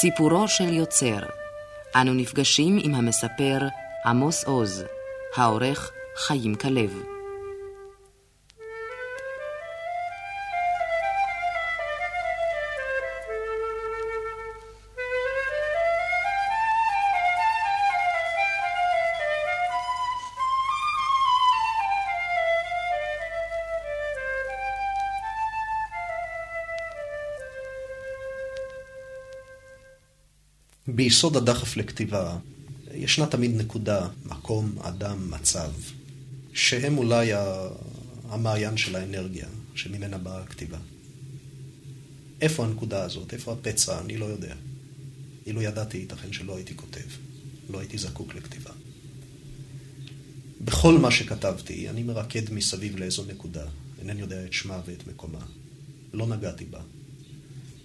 סיפורו של יוצר. אנו נפגשים עם המספר עמוס עוז, העורך חיים כלב. ביסוד הדחף לכתיבה ישנה תמיד נקודה, מקום, אדם, מצב, שהם אולי המעיין של האנרגיה שממנה באה הכתיבה. איפה הנקודה הזאת? איפה הפצע? אני לא יודע. אילו ידעתי, ייתכן שלא הייתי כותב. לא הייתי זקוק לכתיבה. בכל מה שכתבתי, אני מרקד מסביב לאיזו נקודה. אינני יודע את שמה ואת מקומה. לא נגעתי בה.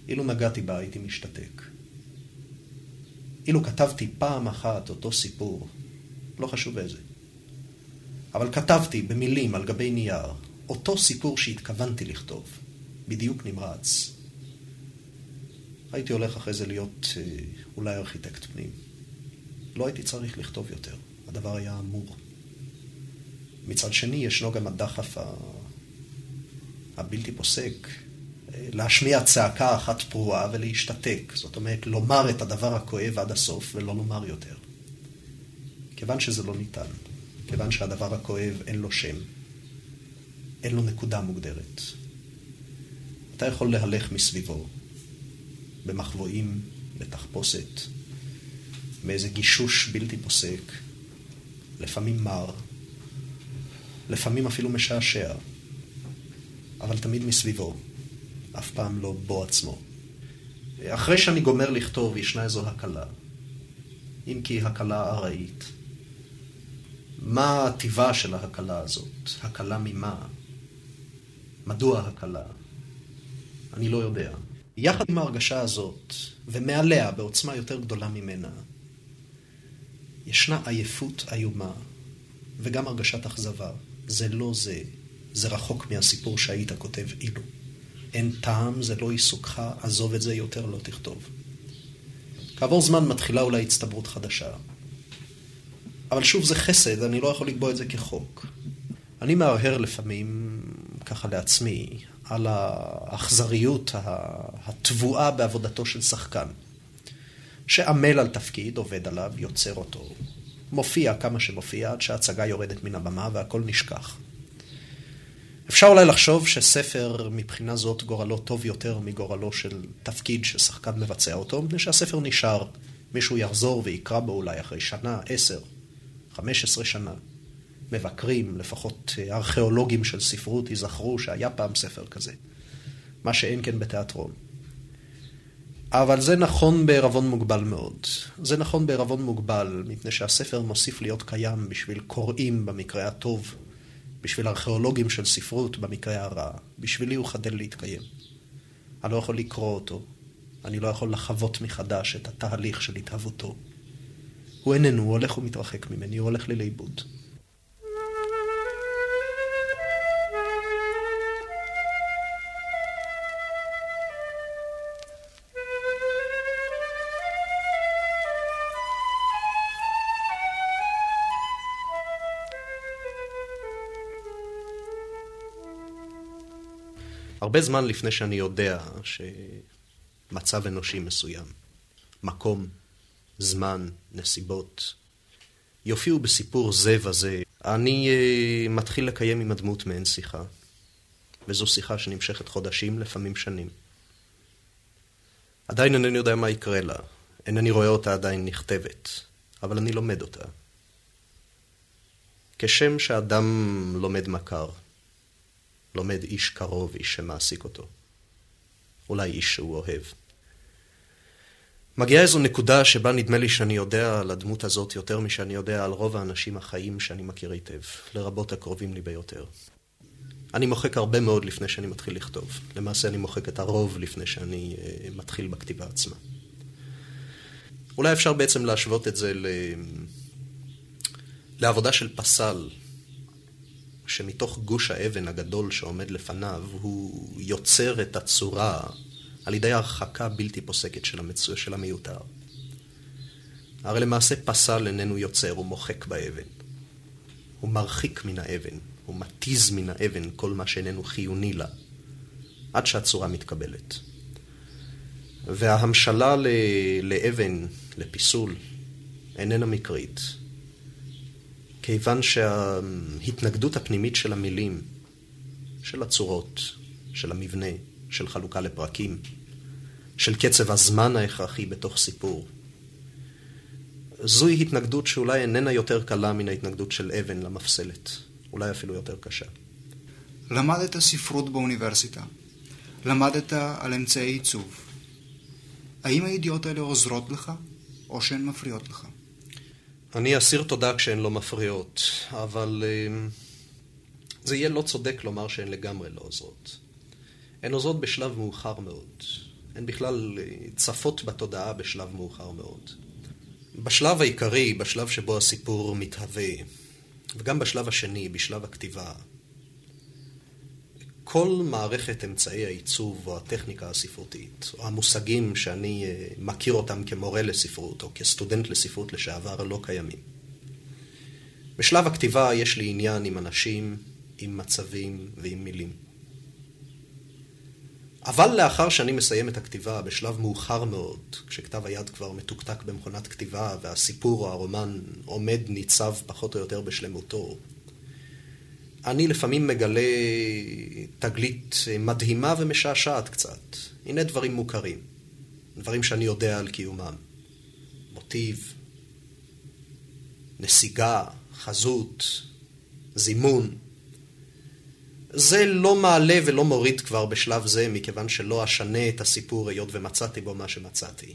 אילו נגעתי בה, הייתי משתתק. אילו כתבתי פעם אחת אותו סיפור, לא חשוב איזה, אבל כתבתי במילים על גבי נייר אותו סיפור שהתכוונתי לכתוב, בדיוק נמרץ, הייתי הולך אחרי זה להיות אה, אולי ארכיטקט פנים. לא הייתי צריך לכתוב יותר, הדבר היה אמור. מצד שני, ישנו גם הדחף הבלתי פוסק להשמיע צעקה אחת פרועה ולהשתתק. זאת אומרת, לומר את הדבר הכואב עד הסוף ולא לומר יותר. כיוון שזה לא ניתן, כיוון שהדבר הכואב אין לו שם, אין לו נקודה מוגדרת. אתה יכול להלך מסביבו, במחבואים, בתחפושת, מאיזה גישוש בלתי פוסק, לפעמים מר, לפעמים אפילו משעשע, אבל תמיד מסביבו. אף פעם לא בו עצמו. אחרי שאני גומר לכתוב, ישנה איזו הקלה. אם כי הקלה ארעית. מה הטיבה של ההקלה הזאת? הקלה ממה? מדוע הקלה? אני לא יודע. יחד עם ההרגשה הזאת, ומעליה, בעוצמה יותר גדולה ממנה, ישנה עייפות איומה, וגם הרגשת אכזבה. זה לא זה, זה רחוק מהסיפור שהיית כותב אילו. אין טעם, זה לא עיסוקך, עזוב את זה, יותר לא תכתוב. כעבור זמן מתחילה אולי הצטברות חדשה. אבל שוב, זה חסד, אני לא יכול לקבוע את זה כחוק. אני מהרהר לפעמים, ככה לעצמי, על האכזריות הטבועה בעבודתו של שחקן, שעמל על תפקיד, עובד עליו, יוצר אותו, מופיע כמה שמופיע, עד שההצגה יורדת מן הבמה והכל נשכח. אפשר אולי לחשוב שספר מבחינה זאת גורלו טוב יותר מגורלו של תפקיד ששחקן מבצע אותו, מפני שהספר נשאר. מישהו יחזור ויקרא בו אולי אחרי שנה, עשר, חמש עשרה שנה. מבקרים, לפחות ארכיאולוגים של ספרות, ייזכרו שהיה פעם ספר כזה. מה שאין כן בתיאטרון. אבל זה נכון בערבון מוגבל מאוד. זה נכון בערבון מוגבל, מפני שהספר מוסיף להיות קיים בשביל קוראים במקרה הטוב בשביל ארכיאולוגים של ספרות במקרה הרע. בשבילי הוא חדל להתקיים. אני לא יכול לקרוא אותו. אני לא יכול לחוות מחדש את התהליך של התהוותו. הוא איננו, הוא הולך ומתרחק ממני, הוא הולך לי לאיבוד. הרבה זמן לפני שאני יודע שמצב אנושי מסוים, מקום, זמן, נסיבות, יופיעו בסיפור זה וזה, אני uh, מתחיל לקיים עם הדמות מעין שיחה. וזו שיחה שנמשכת חודשים, לפעמים שנים. עדיין אינני יודע מה יקרה לה, אינני רואה אותה עדיין נכתבת, אבל אני לומד אותה. כשם שאדם לומד מכר, לומד איש קרוב, איש שמעסיק אותו. אולי איש שהוא אוהב. מגיעה איזו נקודה שבה נדמה לי שאני יודע על הדמות הזאת יותר משאני יודע על רוב האנשים החיים שאני מכיר היטב, לרבות הקרובים לי ביותר. אני מוחק הרבה מאוד לפני שאני מתחיל לכתוב. למעשה אני מוחק את הרוב לפני שאני uh, מתחיל בכתיבה עצמה. אולי אפשר בעצם להשוות את זה ל... לעבודה של פסל, שמתוך גוש האבן הגדול שעומד לפניו, הוא יוצר את הצורה על ידי הרחקה בלתי פוסקת של, המצו... של המיותר. הרי למעשה פסל איננו יוצר, הוא מוחק באבן. הוא מרחיק מן האבן, הוא מתיז מן האבן כל מה שאיננו חיוני לה, עד שהצורה מתקבלת. וההמשלה ל... לאבן, לפיסול, איננה מקרית. כיוון שההתנגדות הפנימית של המילים, של הצורות, של המבנה, של חלוקה לפרקים, של קצב הזמן ההכרחי בתוך סיפור, זוהי התנגדות שאולי איננה יותר קלה מן ההתנגדות של אבן למפסלת, אולי אפילו יותר קשה. למדת ספרות באוניברסיטה, למדת על אמצעי עיצוב. האם הידיעות האלה עוזרות לך, או שהן מפריעות לך? אני אסיר תודה כשהן לא מפריעות, אבל אה, זה יהיה לא צודק לומר שהן לגמרי לא עוזרות. הן עוזרות בשלב מאוחר מאוד. הן בכלל אה, צפות בתודעה בשלב מאוחר מאוד. בשלב העיקרי, בשלב שבו הסיפור מתהווה, וגם בשלב השני, בשלב הכתיבה, כל מערכת אמצעי העיצוב או הטכניקה הספרותית, או המושגים שאני אה, מכיר אותם כמורה לספרות או כסטודנט לספרות לשעבר, לא קיימים. בשלב הכתיבה יש לי עניין עם אנשים, עם מצבים ועם מילים. אבל לאחר שאני מסיים את הכתיבה בשלב מאוחר מאוד, כשכתב היד כבר מתוקתק במכונת כתיבה והסיפור או הרומן עומד ניצב פחות או יותר בשלמותו, אני לפעמים מגלה תגלית מדהימה ומשעשעת קצת. הנה דברים מוכרים, דברים שאני יודע על קיומם. מוטיב, נסיגה, חזות, זימון. זה לא מעלה ולא מוריד כבר בשלב זה, מכיוון שלא אשנה את הסיפור היות ומצאתי בו מה שמצאתי.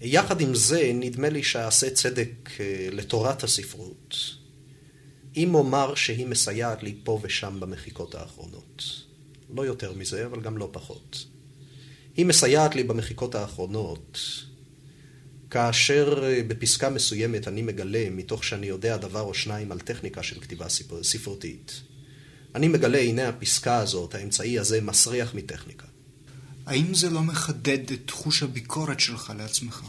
יחד עם זה, נדמה לי שאעשה צדק אה, לתורת הספרות, אם אומר שהיא מסייעת לי פה ושם במחיקות האחרונות. לא יותר מזה, אבל גם לא פחות. היא מסייעת לי במחיקות האחרונות, כאשר אה, בפסקה מסוימת אני מגלה, מתוך שאני יודע דבר או שניים על טכניקה של כתיבה ספרותית, אני מגלה, הנה הפסקה הזאת, האמצעי הזה מסריח מטכניקה. האם זה לא מחדד את תחוש הביקורת שלך לעצמך?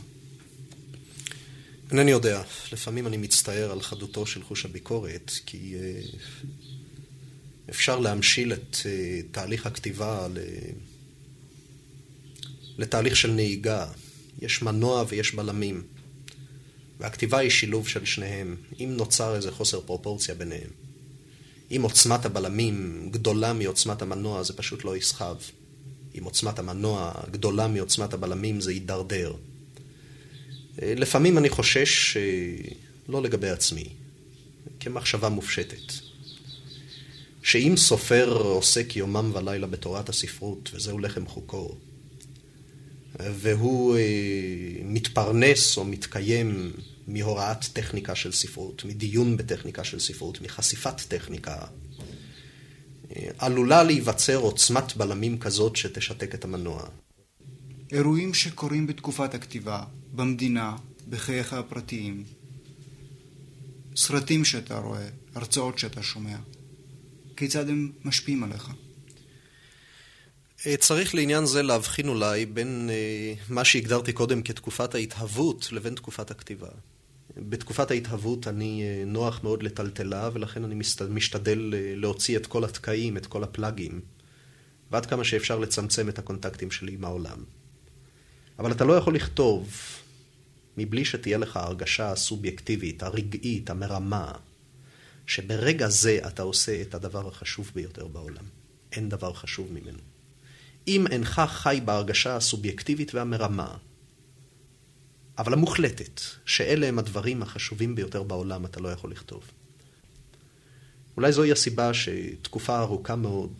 אינני יודע. לפעמים אני מצטער על חדותו של חוש הביקורת, כי אה, אפשר להמשיל את אה, תהליך הכתיבה לתהליך של נהיגה. יש מנוע ויש בלמים. והכתיבה היא שילוב של שניהם, אם נוצר איזה חוסר פרופורציה ביניהם. אם עוצמת הבלמים גדולה מעוצמת המנוע, זה פשוט לא יסחב. אם עוצמת המנוע גדולה מעוצמת הבלמים, זה יידרדר. לפעמים אני חושש, לא לגבי עצמי, כמחשבה מופשטת, שאם סופר עוסק יומם ולילה בתורת הספרות, וזהו לחם חוקו, והוא אה, מתפרנס או מתקיים מהוראת טכניקה של ספרות, מדיון בטכניקה של ספרות, מחשיפת טכניקה, אה, עלולה להיווצר עוצמת בלמים כזאת שתשתק את המנוע. אירועים שקורים בתקופת הכתיבה, במדינה, בחייך הפרטיים, סרטים שאתה רואה, הרצאות שאתה שומע, כיצד הם משפיעים עליך? אה, צריך לעניין זה להבחין אולי בין אה, מה שהגדרתי קודם כתקופת ההתהוות לבין תקופת הכתיבה. בתקופת ההתהוות אני אה, נוח מאוד לטלטלה ולכן אני משתדל להוציא את כל התקעים, את כל הפלאגים ועד כמה שאפשר לצמצם את הקונטקטים שלי עם העולם. אבל אתה לא יכול לכתוב מבלי שתהיה לך הרגשה הסובייקטיבית, הרגעית, המרמה, שברגע זה אתה עושה את הדבר החשוב ביותר בעולם. אין דבר חשוב ממנו. אם אינך חי בהרגשה הסובייקטיבית והמרמה, אבל המוחלטת, שאלה הם הדברים החשובים ביותר בעולם, אתה לא יכול לכתוב. אולי זוהי הסיבה שתקופה ארוכה מאוד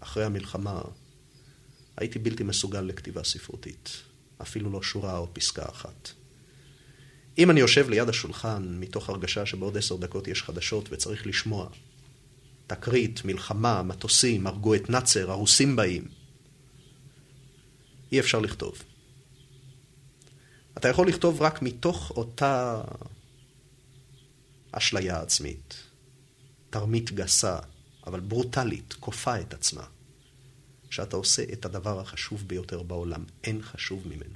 אחרי המלחמה הייתי בלתי מסוגל לכתיבה ספרותית. אפילו לא שורה או פסקה אחת. אם אני יושב ליד השולחן מתוך הרגשה שבעוד עשר דקות יש חדשות וצריך לשמוע תקרית, מלחמה, מטוסים, הרגו את נאצר, הרוסים באים, אי אפשר לכתוב. אתה יכול לכתוב רק מתוך אותה אשליה עצמית, תרמית גסה, אבל ברוטלית, כופה את עצמה, שאתה עושה את הדבר החשוב ביותר בעולם, אין חשוב ממנו.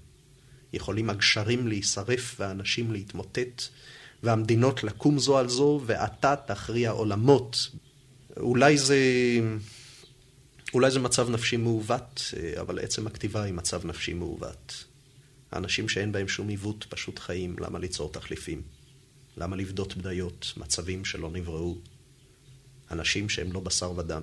יכולים הגשרים להישרף והאנשים להתמוטט, והמדינות לקום זו על זו, ואתה תכריע עולמות. אולי זה, אולי זה מצב נפשי מעוות, אבל עצם הכתיבה היא מצב נפשי מעוות. האנשים שאין בהם שום עיוות פשוט חיים, למה ליצור תחליפים? למה לבדות בדיות, מצבים שלא נבראו? אנשים שהם לא בשר ודם.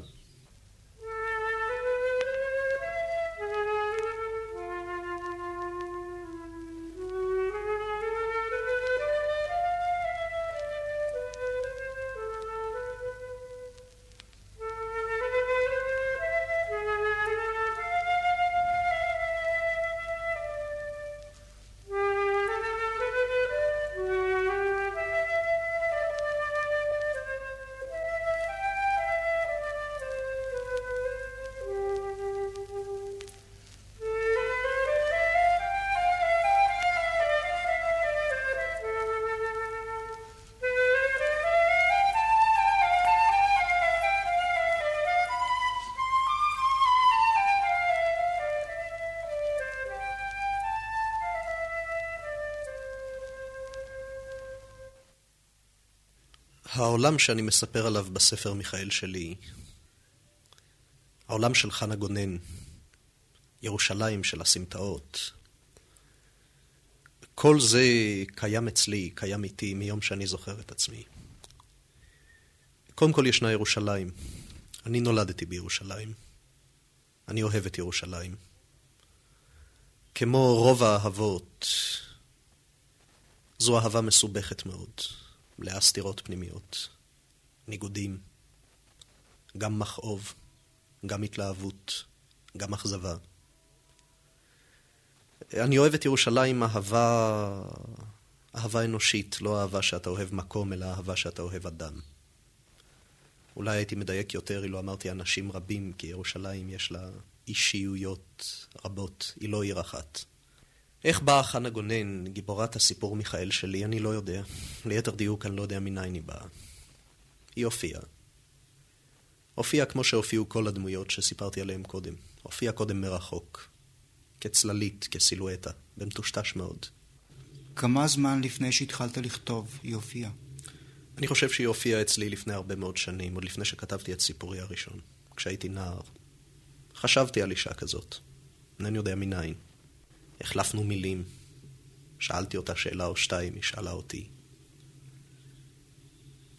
העולם שאני מספר עליו בספר מיכאל שלי, העולם של חנה גונן, ירושלים של הסמטאות, כל זה קיים אצלי, קיים איתי מיום שאני זוכר את עצמי. קודם כל ישנה ירושלים. אני נולדתי בירושלים. אני אוהב את ירושלים. כמו רוב האהבות, זו אהבה מסובכת מאוד. מלאה סתירות פנימיות, ניגודים, גם מכאוב, גם התלהבות, גם אכזבה. אני אוהב את ירושלים אהבה, אהבה אנושית, לא אהבה שאתה אוהב מקום, אלא אהבה שאתה אוהב אדם. אולי הייתי מדייק יותר אילו אמרתי אנשים רבים, כי ירושלים יש לה אישיויות רבות, היא לא עיר אחת. איך באה חנה גונן, גיבורת הסיפור מיכאל שלי, אני לא יודע. ליתר דיוק, אני לא יודע מניין היא באה. היא הופיעה. הופיעה כמו שהופיעו כל הדמויות שסיפרתי עליהן קודם. הופיעה קודם מרחוק. כצללית, כסילואטה, במטושטש מאוד. כמה זמן לפני שהתחלת לכתוב היא הופיעה? אני חושב שהיא הופיעה אצלי לפני הרבה מאוד שנים, עוד לפני שכתבתי את סיפורי הראשון, כשהייתי נער. חשבתי על אישה כזאת. אינני יודע מניין. החלפנו מילים. שאלתי אותה שאלה או שתיים, היא שאלה אותי.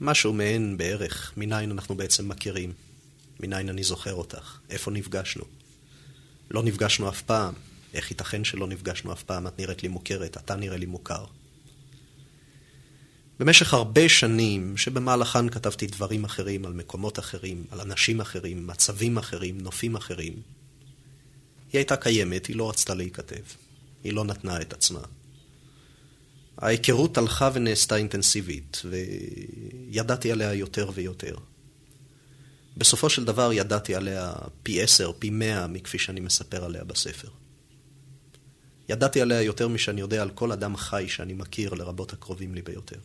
משהו מעין בערך, מניין אנחנו בעצם מכירים, מניין אני זוכר אותך, איפה נפגשנו. לא נפגשנו אף פעם, איך ייתכן שלא נפגשנו אף פעם? את נראית לי מוכרת, אתה נראה לי מוכר. במשך הרבה שנים, שבמהלכן כתבתי דברים אחרים על מקומות אחרים, על אנשים אחרים, מצבים אחרים, נופים אחרים, היא הייתה קיימת, היא לא רצתה להיכתב. היא לא נתנה את עצמה. ההיכרות הלכה ונעשתה אינטנסיבית, וידעתי עליה יותר ויותר. בסופו של דבר ידעתי עליה פי עשר, פי מאה, מכפי שאני מספר עליה בספר. ידעתי עליה יותר משאני יודע על כל אדם חי שאני מכיר, לרבות הקרובים לי ביותר.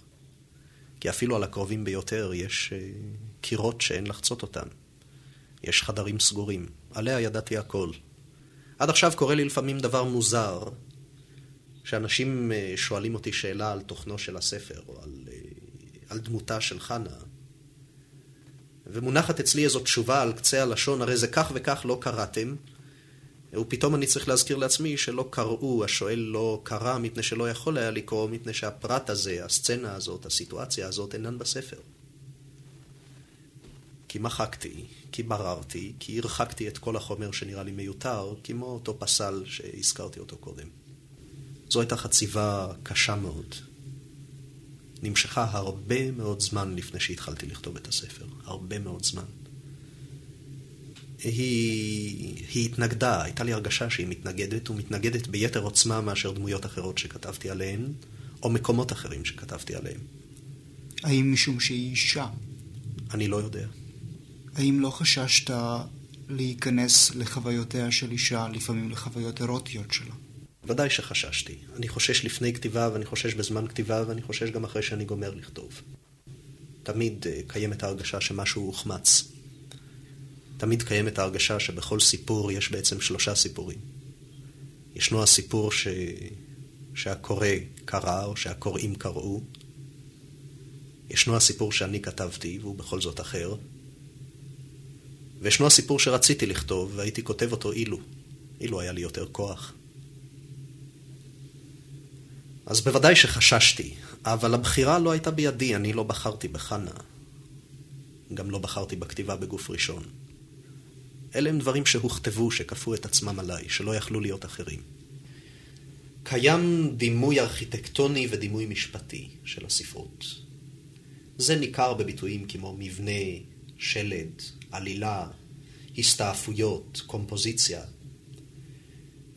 כי אפילו על הקרובים ביותר יש uh, קירות שאין לחצות אותם. יש חדרים סגורים. עליה ידעתי הכל. עד עכשיו קורה לי לפעמים דבר מוזר, שאנשים אה, שואלים אותי שאלה על תוכנו של הספר, או על, אה, על דמותה של חנה, ומונחת אצלי איזו תשובה על קצה הלשון, הרי זה כך וכך לא קראתם, ופתאום אני צריך להזכיר לעצמי שלא קראו, השואל לא קרא מפני שלא יכול היה לקרוא, מפני שהפרט הזה, הסצנה הזאת, הסיטואציה הזאת, אינן בספר. כי מחקתי, כי בררתי, כי הרחקתי את כל החומר שנראה לי מיותר, כמו אותו פסל שהזכרתי אותו קודם. זו הייתה חציבה קשה מאוד. נמשכה הרבה מאוד זמן לפני שהתחלתי לכתוב את הספר. הרבה מאוד זמן. היא, היא התנגדה, הייתה לי הרגשה שהיא מתנגדת, ומתנגדת ביתר עוצמה מאשר דמויות אחרות שכתבתי עליהן, או מקומות אחרים שכתבתי עליהם. האם משום שהיא אישה? אני לא יודע. האם לא חששת להיכנס לחוויותיה של אישה, לפעמים לחוויות אירוטיות שלה? ודאי שחששתי. אני חושש לפני כתיבה, ואני חושש בזמן כתיבה, ואני חושש גם אחרי שאני גומר לכתוב. תמיד uh, קיימת ההרגשה שמשהו הוחמץ. תמיד קיימת ההרגשה שבכל סיפור יש בעצם שלושה סיפורים. ישנו הסיפור ש... שהקורא קרא, או שהקוראים קראו. ישנו הסיפור שאני כתבתי, והוא בכל זאת אחר. וישנו הסיפור שרציתי לכתוב, והייתי כותב אותו אילו. אילו היה לי יותר כוח. אז בוודאי שחששתי, אבל הבחירה לא הייתה בידי, אני לא בחרתי בחנה. גם לא בחרתי בכתיבה בגוף ראשון. אלה הם דברים שהוכתבו, שכפו את עצמם עליי, שלא יכלו להיות אחרים. קיים דימוי ארכיטקטוני ודימוי משפטי של הספרות. זה ניכר בביטויים כמו מבנה, שלד, עלילה, הסתעפויות, קומפוזיציה.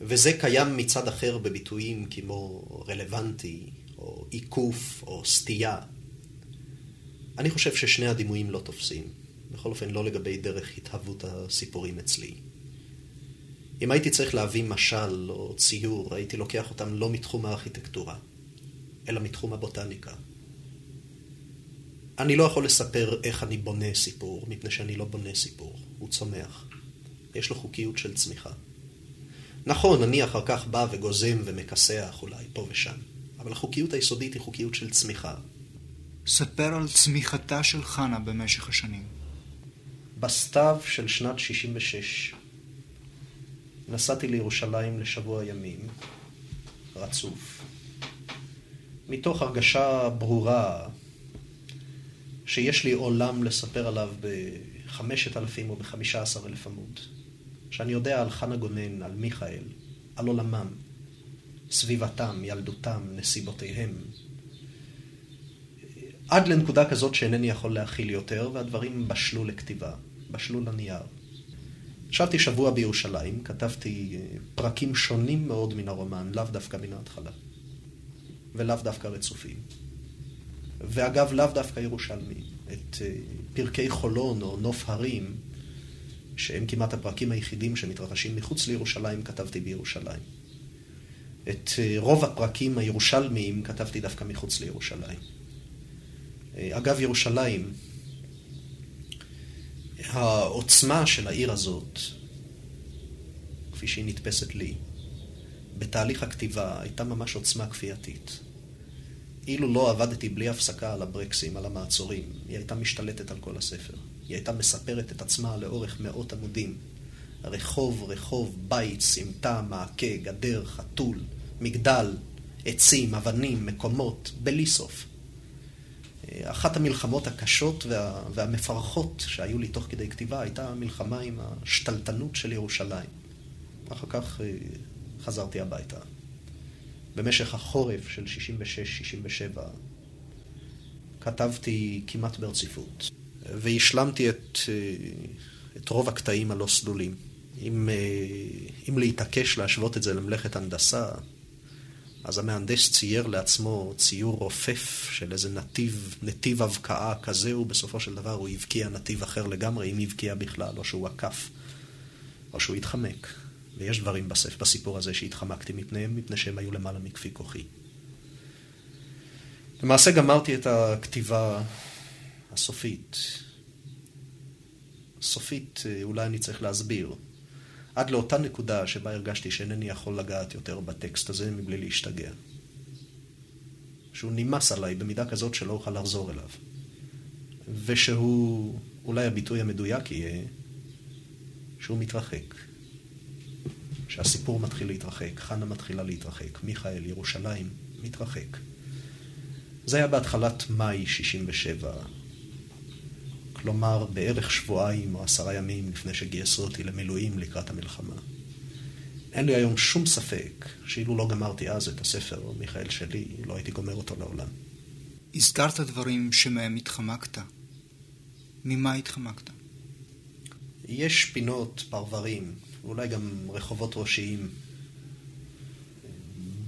וזה קיים מצד אחר בביטויים כמו רלוונטי, או עיקוף, או סטייה. אני חושב ששני הדימויים לא תופסים. בכל אופן, לא לגבי דרך התהוות הסיפורים אצלי. אם הייתי צריך להביא משל או ציור, הייתי לוקח אותם לא מתחום הארכיטקטורה, אלא מתחום הבוטניקה. אני לא יכול לספר איך אני בונה סיפור, מפני שאני לא בונה סיפור. הוא צומח. יש לו חוקיות של צמיחה. נכון, אני אחר כך בא וגוזם ומכסח אולי פה ושם, אבל החוקיות היסודית היא חוקיות של צמיחה. ספר על צמיחתה של חנה במשך השנים. בסתיו של שנת 66 נסעתי לירושלים לשבוע ימים, רצוף, מתוך הרגשה ברורה שיש לי עולם לספר עליו בחמשת אלפים או בחמישה עשר אלף עמוד. שאני יודע על חנה גונן, על מיכאל, על עולמם, סביבתם, ילדותם, נסיבותיהם. עד לנקודה כזאת שאינני יכול להכיל יותר, והדברים בשלו לכתיבה, בשלו לנייר. ישבתי שבוע בירושלים, כתבתי אה, פרקים שונים מאוד מן הרומן, לאו דווקא מן ההתחלה, ולאו דווקא רצופים. ואגב, לאו דווקא ירושלמי. את אה, פרקי חולון או נוף הרים, שהם כמעט הפרקים היחידים שמתרחשים מחוץ לירושלים, כתבתי בירושלים. את אה, רוב הפרקים הירושלמיים כתבתי דווקא מחוץ לירושלים. אה, אגב, ירושלים, העוצמה של העיר הזאת, כפי שהיא נתפסת לי, בתהליך הכתיבה הייתה ממש עוצמה כפייתית. אילו לא עבדתי בלי הפסקה על הברקסים, על המעצורים, היא הייתה משתלטת על כל הספר. היא הייתה מספרת את עצמה לאורך מאות עמודים. רחוב, רחוב, בית, סמטה, מעקה, גדר, חתול, מגדל, עצים, אבנים, מקומות, בלי סוף. אחת המלחמות הקשות וה, והמפרכות שהיו לי תוך כדי כתיבה הייתה המלחמה עם השתלטנות של ירושלים. אחר כך אה, חזרתי הביתה. במשך החורף של 66-67 כתבתי כמעט ברציפות, והשלמתי את, אה, את רוב הקטעים הלא סלולים. אם, אה, אם להתעקש להשוות את זה למלאכת הנדסה, אז המהנדס צייר לעצמו ציור רופף של איזה נתיב, נתיב הבקעה כזה, ובסופו של דבר הוא הבקיע נתיב אחר לגמרי, אם הבקיע בכלל, או שהוא עקף, או שהוא התחמק. ויש דברים בסף, בסיפור הזה שהתחמקתי מפניהם, מפני שהם היו למעלה מכפי כוחי. למעשה גמרתי את הכתיבה הסופית. סופית, אה, אולי אני צריך להסביר. עד לאותה נקודה שבה הרגשתי שאינני יכול לגעת יותר בטקסט הזה מבלי להשתגע. שהוא נמאס עליי במידה כזאת שלא אוכל לחזור אליו. ושהוא, אולי הביטוי המדויק יהיה, שהוא מתרחק. שהסיפור מתחיל להתרחק, חנה מתחילה להתרחק, מיכאל, ירושלים, מתרחק. זה היה בהתחלת מאי 67, כלומר בערך שבועיים או עשרה ימים לפני שגייסו אותי למילואים לקראת המלחמה. אין לי היום שום ספק שאילו לא גמרתי אז את הספר מיכאל שלי, לא הייתי גומר אותו לעולם. הזכרת דברים שמהם התחמקת. ממה התחמקת? יש פינות, פרברים, ואולי גם רחובות ראשיים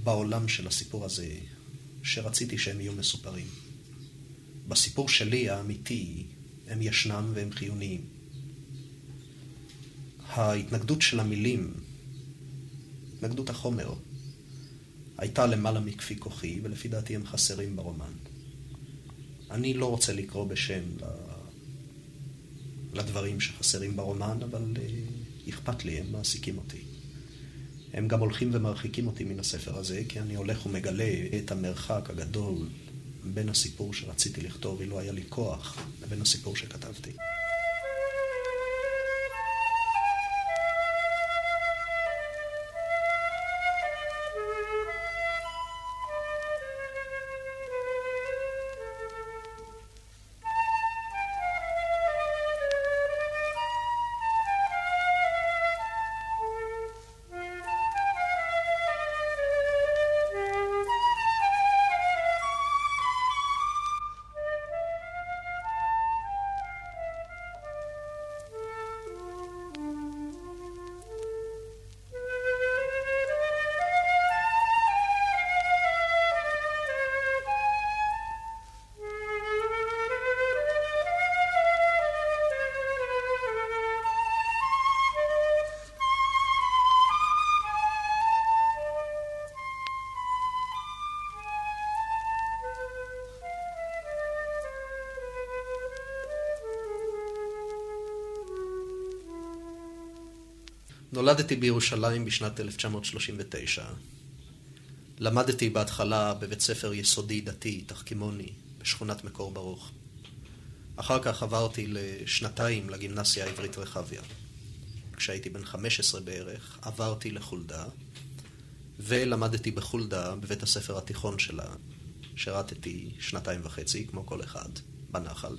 בעולם של הסיפור הזה, שרציתי שהם יהיו מסופרים. בסיפור שלי, האמיתי, הם ישנם והם חיוניים. ההתנגדות של המילים, התנגדות החומר, הייתה למעלה מכפי כוחי, ולפי דעתי הם חסרים ברומן. אני לא רוצה לקרוא בשם לדברים שחסרים ברומן, אבל uh, אכפת לי, הם מעסיקים אותי. הם גם הולכים ומרחיקים אותי מן הספר הזה, כי אני הולך ומגלה את המרחק הגדול בין הסיפור שרציתי לכתוב, אילו היה לי כוח, לבין הסיפור שכתבתי. נולדתי בירושלים בשנת 1939. למדתי בהתחלה בבית ספר יסודי דתי, תחכימוני, בשכונת מקור ברוך. אחר כך עברתי לשנתיים לגימנסיה העברית רחביה. כשהייתי בן 15 בערך, עברתי לחולדה, ולמדתי בחולדה בבית הספר התיכון שלה. שירתתי שנתיים וחצי, כמו כל אחד, בנחל.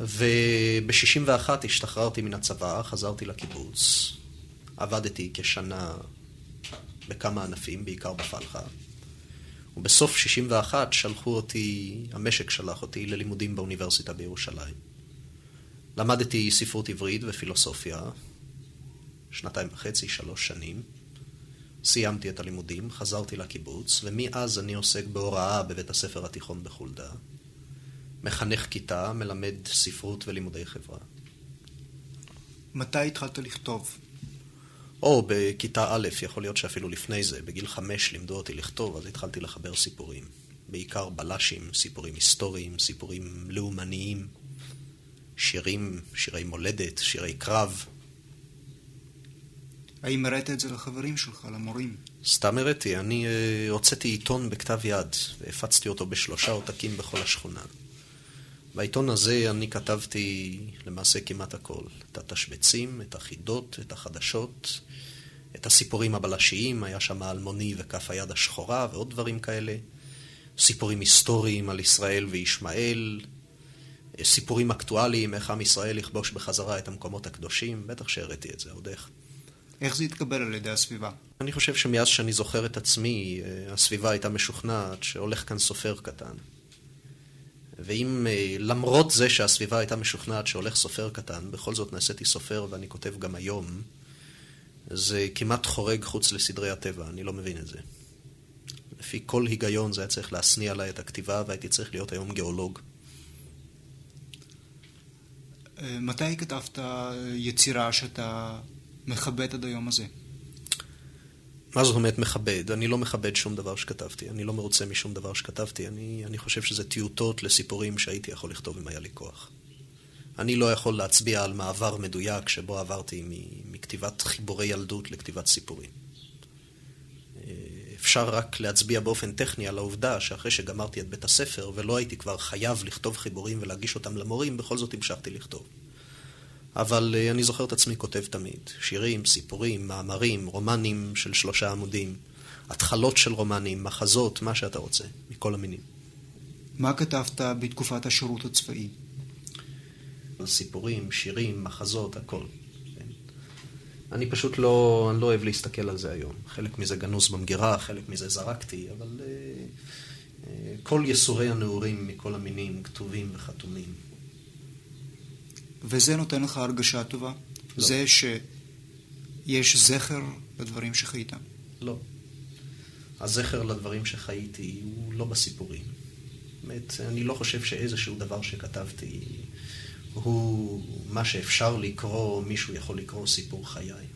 וב-61 השתחררתי מן הצבא, חזרתי לקיבוץ, עבדתי כשנה בכמה ענפים, בעיקר בפלחה, ובסוף 61 שלחו אותי, המשק שלח אותי ללימודים באוניברסיטה בירושלים. למדתי ספרות עברית ופילוסופיה, שנתיים וחצי, שלוש שנים. סיימתי את הלימודים, חזרתי לקיבוץ, ומאז אני עוסק בהוראה בבית הספר התיכון בחולדה. מחנך כיתה, מלמד ספרות ולימודי חברה. מתי התחלת לכתוב? או בכיתה א', יכול להיות שאפילו לפני זה, בגיל חמש לימדו אותי לכתוב, אז התחלתי לחבר סיפורים. בעיקר בלשים, סיפורים היסטוריים, סיפורים לאומניים, שירים, שירי מולדת, שירי קרב. האם הראת את זה לחברים שלך, למורים? סתם הראתי, אני uh, הוצאתי עיתון בכתב יד, והפצתי אותו בשלושה עותקים בכל השכונה. בעיתון הזה אני כתבתי למעשה כמעט הכל. את התשבצים, את החידות, את החדשות, את הסיפורים הבלשיים, היה שם אלמוני וכף היד השחורה ועוד דברים כאלה. סיפורים היסטוריים על ישראל וישמעאל, סיפורים אקטואליים, איך עם ישראל יכבוש בחזרה את המקומות הקדושים, בטח שהראיתי את זה, עוד איך. איך זה התקבל על ידי הסביבה? אני חושב שמאז שאני זוכר את עצמי, אה, הסביבה הייתה משוכנעת שהולך כאן סופר קטן. ואם אה, למרות זה שהסביבה הייתה משוכנעת שהולך סופר קטן, בכל זאת נעשיתי סופר ואני כותב גם היום, זה כמעט חורג חוץ לסדרי הטבע, אני לא מבין את זה. לפי כל היגיון זה היה צריך להשניא עליי את הכתיבה והייתי צריך להיות היום גיאולוג. אה, מתי כתבת יצירה שאתה מכבד עד היום הזה? מה זאת אומרת מכבד? אני לא מכבד שום דבר שכתבתי. אני לא מרוצה משום דבר שכתבתי. אני, אני חושב שזה טיוטות לסיפורים שהייתי יכול לכתוב אם היה לי כוח. אני לא יכול להצביע על מעבר מדויק שבו עברתי מכתיבת חיבורי ילדות לכתיבת סיפורים. אה, אפשר רק להצביע באופן טכני על העובדה שאחרי שגמרתי את בית הספר ולא הייתי כבר חייב לכתוב חיבורים ולהגיש אותם למורים, בכל זאת המשכתי לכתוב. אבל uh, אני זוכר את עצמי כותב תמיד. שירים, סיפורים, מאמרים, רומנים של שלושה עמודים, התחלות של רומנים, מחזות, מה שאתה רוצה, מכל המינים. מה כתבת בתקופת השירות הצבאי? סיפורים, שירים, מחזות, הכל. כן. אני פשוט לא, אני לא אוהב להסתכל על זה היום. חלק מזה גנוז במגירה, חלק מזה זרקתי, אבל uh, uh, כל יסורי הנעורים מכל המינים כתובים וחתומים. וזה נותן לך הרגשה טובה? לא. זה שיש זכר לדברים שחיית? לא. הזכר לדברים שחייתי הוא לא בסיפורים. באמת, אני לא חושב שאיזשהו דבר שכתבתי הוא מה שאפשר לקרוא, מישהו יכול לקרוא סיפור חיי.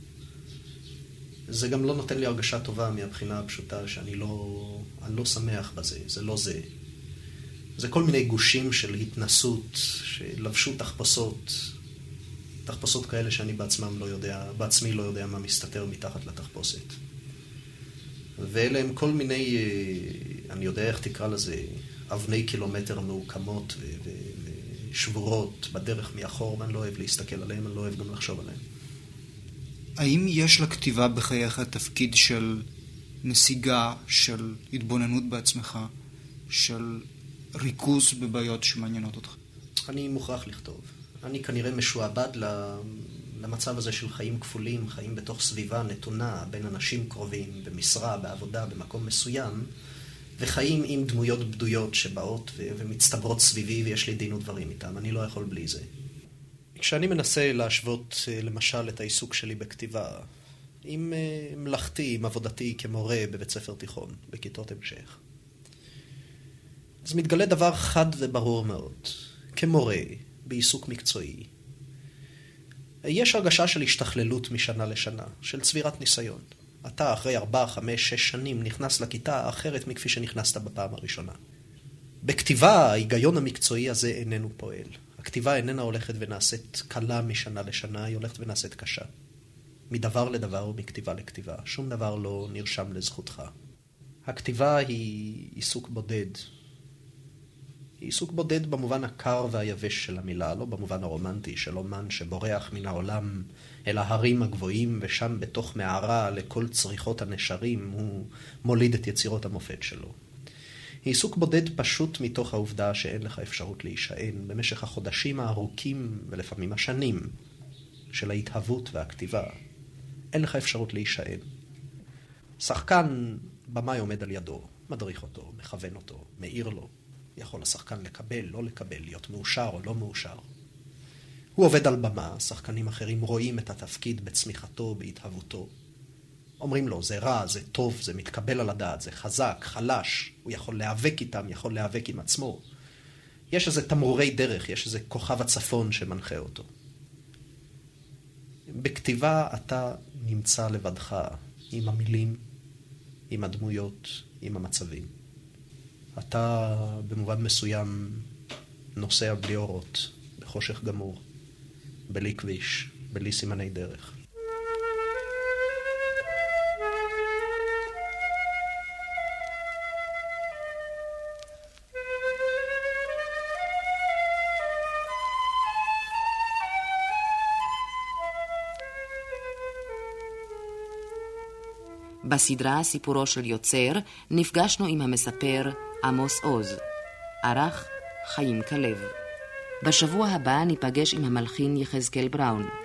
זה גם לא נותן לי הרגשה טובה מהבחינה הפשוטה שאני לא, לא שמח בזה, זה לא זה. זה כל מיני גושים של התנסות, שלבשו תחפושות, תחפושות כאלה שאני בעצמם לא יודע, בעצמי לא יודע מה מסתתר מתחת לתחפושת. ואלה הם כל מיני, אה, אני יודע איך תקרא לזה, אבני קילומטר מעוקמות ושבורות בדרך מאחור, ואני לא אוהב להסתכל עליהם, אני לא אוהב גם לחשוב עליהם. האם יש לכתיבה בחייך תפקיד של נסיגה, של התבוננות בעצמך, של ריכוז בבעיות שמעניינות אותך? אני מוכרח לכתוב. אני כנראה משועבד למצב הזה של חיים כפולים, חיים בתוך סביבה נתונה בין אנשים קרובים, במשרה, בעבודה, במקום מסוים, וחיים עם דמויות בדויות שבאות ומצטברות סביבי ויש לי דין ודברים איתם. אני לא יכול בלי זה. כשאני מנסה להשוות אה, למשל את העיסוק שלי בכתיבה עם אה, מלאכתי, עם עבודתי כמורה בבית ספר תיכון, בכיתות המשך, אז מתגלה דבר חד וברור מאוד. כמורה, בעיסוק מקצועי, יש הרגשה של השתכללות משנה לשנה, של צבירת ניסיון. אתה אחרי ארבע, חמש, שש שנים נכנס לכיתה אחרת מכפי שנכנסת בפעם הראשונה. בכתיבה ההיגיון המקצועי הזה איננו פועל. הכתיבה איננה הולכת ונעשית קלה משנה לשנה, היא הולכת ונעשית קשה. מדבר לדבר ומכתיבה לכתיבה. שום דבר לא נרשם לזכותך. הכתיבה היא עיסוק בודד. עיסוק בודד במובן הקר והיבש של המילה, לא במובן הרומנטי של אומן שבורח מן העולם אל ההרים הגבוהים, ושם בתוך מערה לכל צריכות הנשרים הוא מוליד את יצירות המופת שלו. עיסוק בודד פשוט מתוך העובדה שאין לך אפשרות להישען במשך החודשים הארוכים ולפעמים השנים של ההתהוות והכתיבה. אין לך אפשרות להישען. שחקן, במאי עומד על ידו, מדריך אותו, מכוון אותו, מאיר לו. יכול השחקן לקבל, לא לקבל, להיות מאושר או לא מאושר. הוא עובד על במה, שחקנים אחרים רואים את התפקיד בצמיחתו, בהתהוותו. אומרים לו, זה רע, זה טוב, זה מתקבל על הדעת, זה חזק, חלש, הוא יכול להיאבק איתם, יכול להיאבק עם עצמו. יש איזה תמרורי דרך, יש איזה כוכב הצפון שמנחה אותו. בכתיבה אתה נמצא לבדך, עם המילים, עם הדמויות, עם המצבים. אתה במובן מסוים נוסע בלי אורות, בחושך גמור, בלי כביש, בלי סימני דרך. בסדרה סיפורו של יוצר נפגשנו עם המספר עמוס עוז. ערך חיים כלב. בשבוע הבא ניפגש עם המלחין יחזקאל בראון.